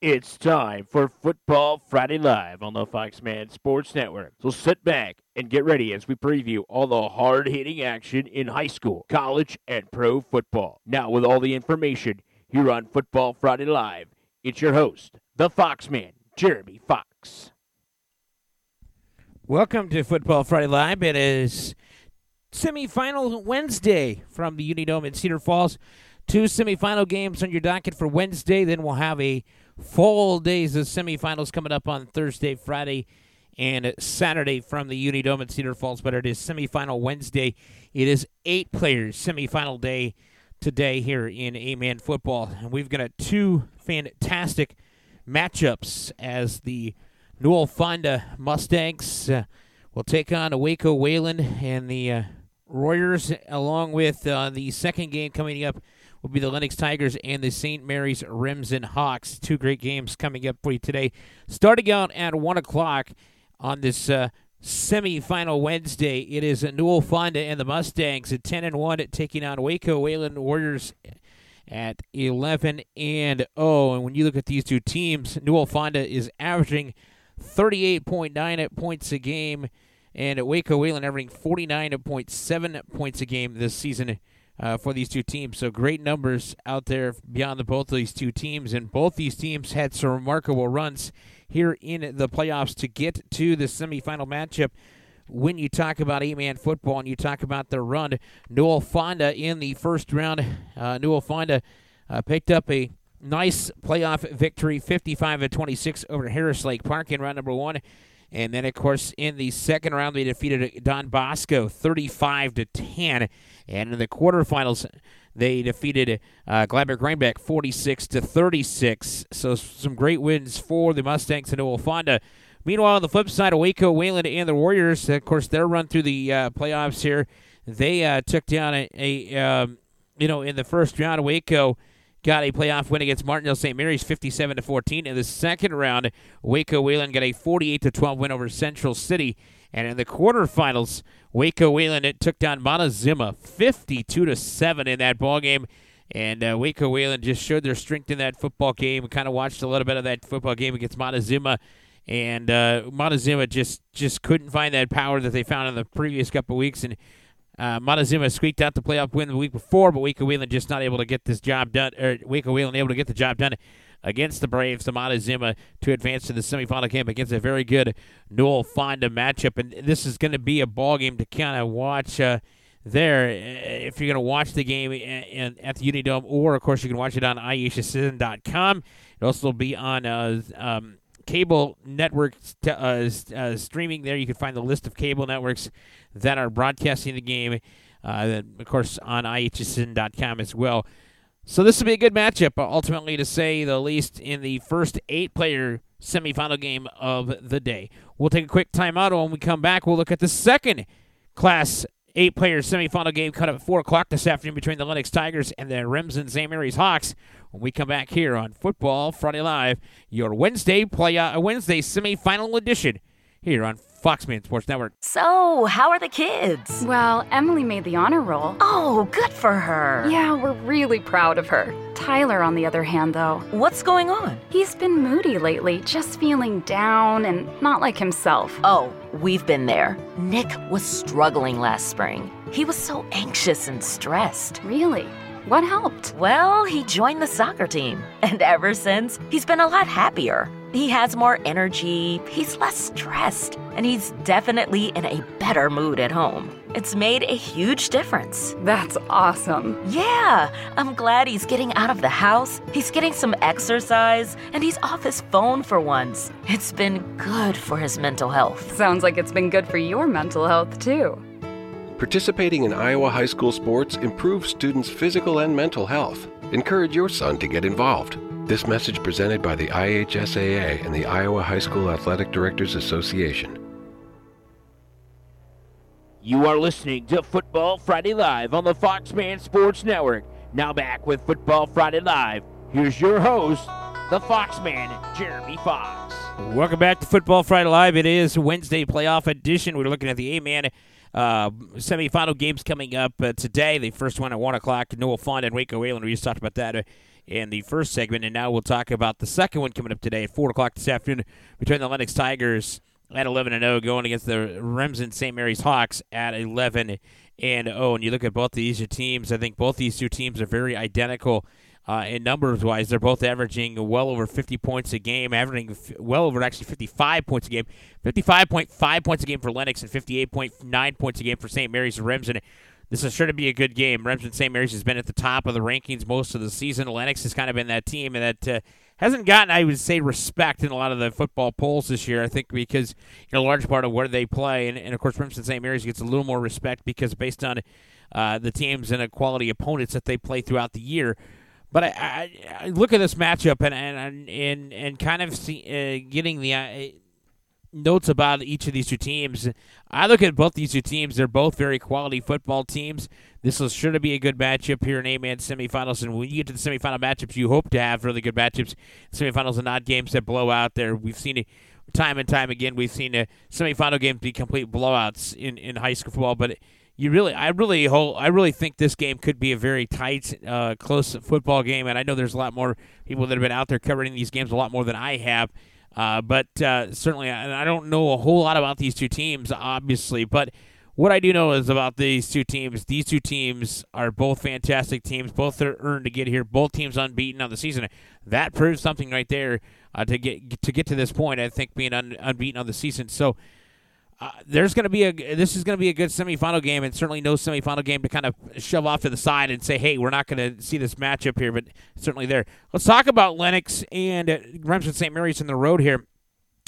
It's time for Football Friday Live on the Foxman Sports Network. So sit back and get ready as we preview all the hard hitting action in high school, college, and pro football. Now, with all the information, here on Football Friday Live. It's your host, the Foxman, Jeremy Fox. Welcome to Football Friday Live. It is semifinal Wednesday from the Unidome in Cedar Falls. Two semifinal games on your docket for Wednesday. Then we'll have a full days of semifinals coming up on Thursday, Friday, and Saturday from the Unidome in Cedar Falls. But it is semifinal Wednesday. It is eight players semifinal day today here in A Man Football. And we've got two fantastic matchups as the Newell Fonda Mustangs uh, will take on Waco Wayland and the uh, Warriors, along with uh, the second game coming up will be the Lennox Tigers and the St. Mary's Remsen Hawks. Two great games coming up for you today. Starting out at 1 o'clock on this uh, semifinal Wednesday. It is Newell Fonda and the Mustangs at 10 and 1 taking on Waco Wayland Warriors at 11 and 0. And when you look at these two teams, Newell Fonda is averaging 38.9 at points a game, and Waco Wayland averaging 49.7 points a game this season. Uh, for these two teams. So great numbers out there beyond the both of these two teams, and both these teams had some remarkable runs here in the playoffs to get to the semifinal matchup. When you talk about eight-man football and you talk about the run, Newell Fonda in the first round, uh, Newell Fonda uh, picked up a nice playoff victory, 55 to 26 over Harris Lake Park in round number one. And then, of course, in the second round, they defeated Don Bosco 35 to 10. And in the quarterfinals, they defeated uh, Gladbrook-Reinbeck 46 to 36. So some great wins for the Mustangs and Newell Fonda. Meanwhile, on the flip side, Waco, Wayland, and the Warriors, of course, their run through the uh, playoffs here, they uh, took down a, a um, you know, in the first round, Waco got a playoff win against Martensdale-St. Mary's 57 to 14. In the second round, Waco Wayland got a 48 to 12 win over Central City. And in the quarterfinals, Waco Wayland it took down Montezuma 52 to 7 in that ball game. And uh, Waco Wayland just showed their strength in that football game. Kind of watched a little bit of that football game against Montezuma, and uh, Montezuma just just couldn't find that power that they found in the previous couple weeks. And uh, Montezuma squeaked out the playoff win the week before, but Waco Wayland just not able to get this job done. Or Waco Wayland able to get the job done against the Braves, the Montezuma, to advance to the semifinal game against a very good Newell Fonda matchup. And this is going to be a ball game to kind of watch uh, there. If you're going to watch the game in, at the Unidome, or of course you can watch it on IHSN.com. It also will be on uh, um, cable networks uh, uh, streaming. There you can find the list of cable networks that are broadcasting the game. Uh, of course, on IHSN.com as well. So this will be a good matchup, uh, ultimately, to say the least, in the first eight-player semifinal game of the day. We'll take a quick timeout. When we come back, we'll look at the second Class eight-player semifinal game cut up at 4 o'clock this afternoon between the Lennox Tigers and the Remsen St. Mary's Hawks. When we come back here on Football Friday Live, your Wednesday play uh, Wednesday semifinal edition here on Foxman Sports Network. So, how are the kids? Well, Emily made the honor roll. Oh, good for her. Yeah, we're really proud of her. Tyler, on the other hand, though. What's going on? He's been moody lately, just feeling down and not like himself. Oh, we've been there. Nick was struggling last spring. He was so anxious and stressed. Really? What helped? Well, he joined the soccer team. And ever since, he's been a lot happier. He has more energy, he's less stressed, and he's definitely in a better mood at home. It's made a huge difference. That's awesome. Yeah, I'm glad he's getting out of the house, he's getting some exercise, and he's off his phone for once. It's been good for his mental health. Sounds like it's been good for your mental health, too. Participating in Iowa high school sports improves students' physical and mental health. Encourage your son to get involved. This message presented by the IHSAA and the Iowa High School Athletic Directors Association. You are listening to Football Friday Live on the Foxman Sports Network. Now back with Football Friday Live. Here's your host, the Foxman, Jeremy Fox. Welcome back to Football Friday Live. It is Wednesday playoff edition. We're looking at the A-Man uh, semifinal games coming up uh, today. The first one at 1 o'clock, Newell Fonda and Waco Wayland. We just talked about that uh, in the first segment, and now we'll talk about the second one coming up today at 4 o'clock this afternoon between the Lennox Tigers at 11 and 0 going against the Remsen St. Mary's Hawks at 11 and 0. And you look at both these two teams, I think both these two teams are very identical uh, in numbers wise. They're both averaging well over 50 points a game, averaging f- well over actually 55 points a game. 55.5 points a game for Lennox and 58.9 points a game for St. Mary's and Remsen. This is sure to be a good game. Remsen St. Mary's has been at the top of the rankings most of the season. Lennox has kind of been that team that uh, hasn't gotten, I would say, respect in a lot of the football polls this year. I think because a large part of where they play, and, and of course, Remsen St. Mary's gets a little more respect because based on uh, the teams and the quality opponents that they play throughout the year. But I, I, I look at this matchup and and and, and kind of see, uh, getting the uh, notes about each of these two teams. I look at both these two teams; they're both very quality football teams. This is sure to be a good matchup here in A-man semifinals. And when you get to the semifinal matchups, you hope to have really good matchups. Semifinals and not games that blow out. There, we've seen it time and time again. We've seen uh, semifinal games be complete blowouts in, in high school football, but you really, I really hope, I really think this game could be a very tight, uh, close football game. And I know there's a lot more people that have been out there covering these games a lot more than I have. Uh, but uh, certainly, I, I don't know a whole lot about these two teams, obviously. But what I do know is about these two teams. These two teams are both fantastic teams. Both are earned to get here. Both teams unbeaten on the season. That proves something right there uh, to get to get to this point. I think being un, unbeaten on the season. So uh, there's going to be a this is going to be a good semifinal game, and certainly no semifinal game to kind of shove off to the side and say, hey, we're not going to see this matchup here, but certainly there. Let's talk about Lennox and uh, Remsen St. Mary's in the road here.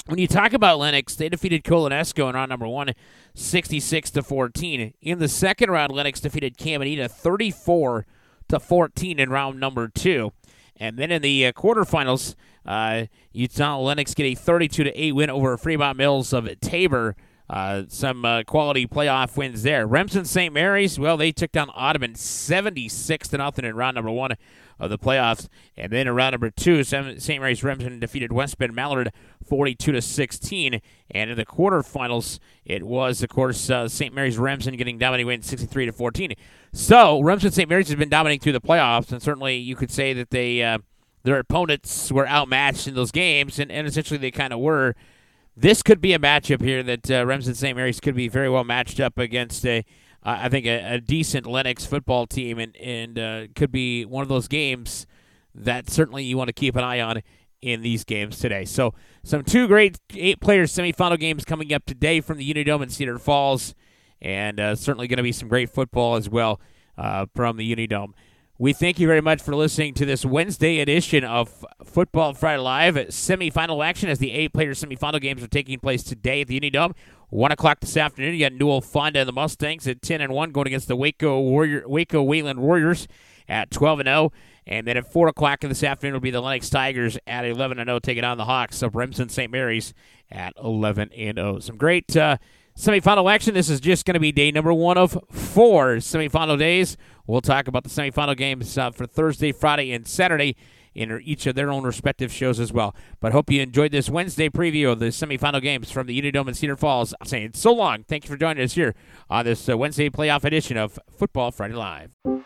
When you talk about Lennox, they defeated Colo-NESCO in round number one, 66 to 14. In the second round, Lennox defeated Caminita 34 to 14 in round number two. And then in the uh, quarterfinals, uh, you saw Lennox get a 32 to 8 win over Fremont Mills of Tabor. Uh, some uh, quality playoff wins there. Remsen St. Mary's, well, they took down Audubon 76 to nothing in round number one of the playoffs, and then in round number two, St. Mary's Remsen defeated West Bend Mallard 42 to 16, and in the quarterfinals, it was of course uh, St. Mary's Remsen getting dominated win 63 to 14. So Remsen St. Mary's has been dominating through the playoffs, and certainly you could say that they uh, their opponents were outmatched in those games, and, and essentially they kind of were this could be a matchup here that uh, Remsen St. Mary's could be very well matched up against a, uh, I think a, a, decent Lennox football team, and and uh, could be one of those games that certainly you want to keep an eye on in these games today. So some two great eight players semifinal games coming up today from the Unidome in Cedar Falls, and uh, certainly going to be some great football as well uh, from the Unidome. We thank you very much for listening to this Wednesday edition of Football Friday Live. Semifinal action as the eight-player semifinal games are taking place today at the Unidome. One o'clock this afternoon, you got Newell Fonda and the Mustangs at ten and one going against the Waco Warrior Waco Wayland Warriors at twelve and zero. And then at four o'clock in this afternoon will be the Lennox Tigers at eleven and zero taking on the Hawks of Remsen St. Mary's at eleven and zero. Some great. Uh, semifinal action. This is just going to be day number one of four semifinal days. We'll talk about the semifinal games uh, for Thursday, Friday, and Saturday in each of their own respective shows as well. But hope you enjoyed this Wednesday preview of the semifinal games from the Unidome in Cedar Falls. I'm saying so long. Thank you for joining us here on this uh, Wednesday playoff edition of Football Friday Live.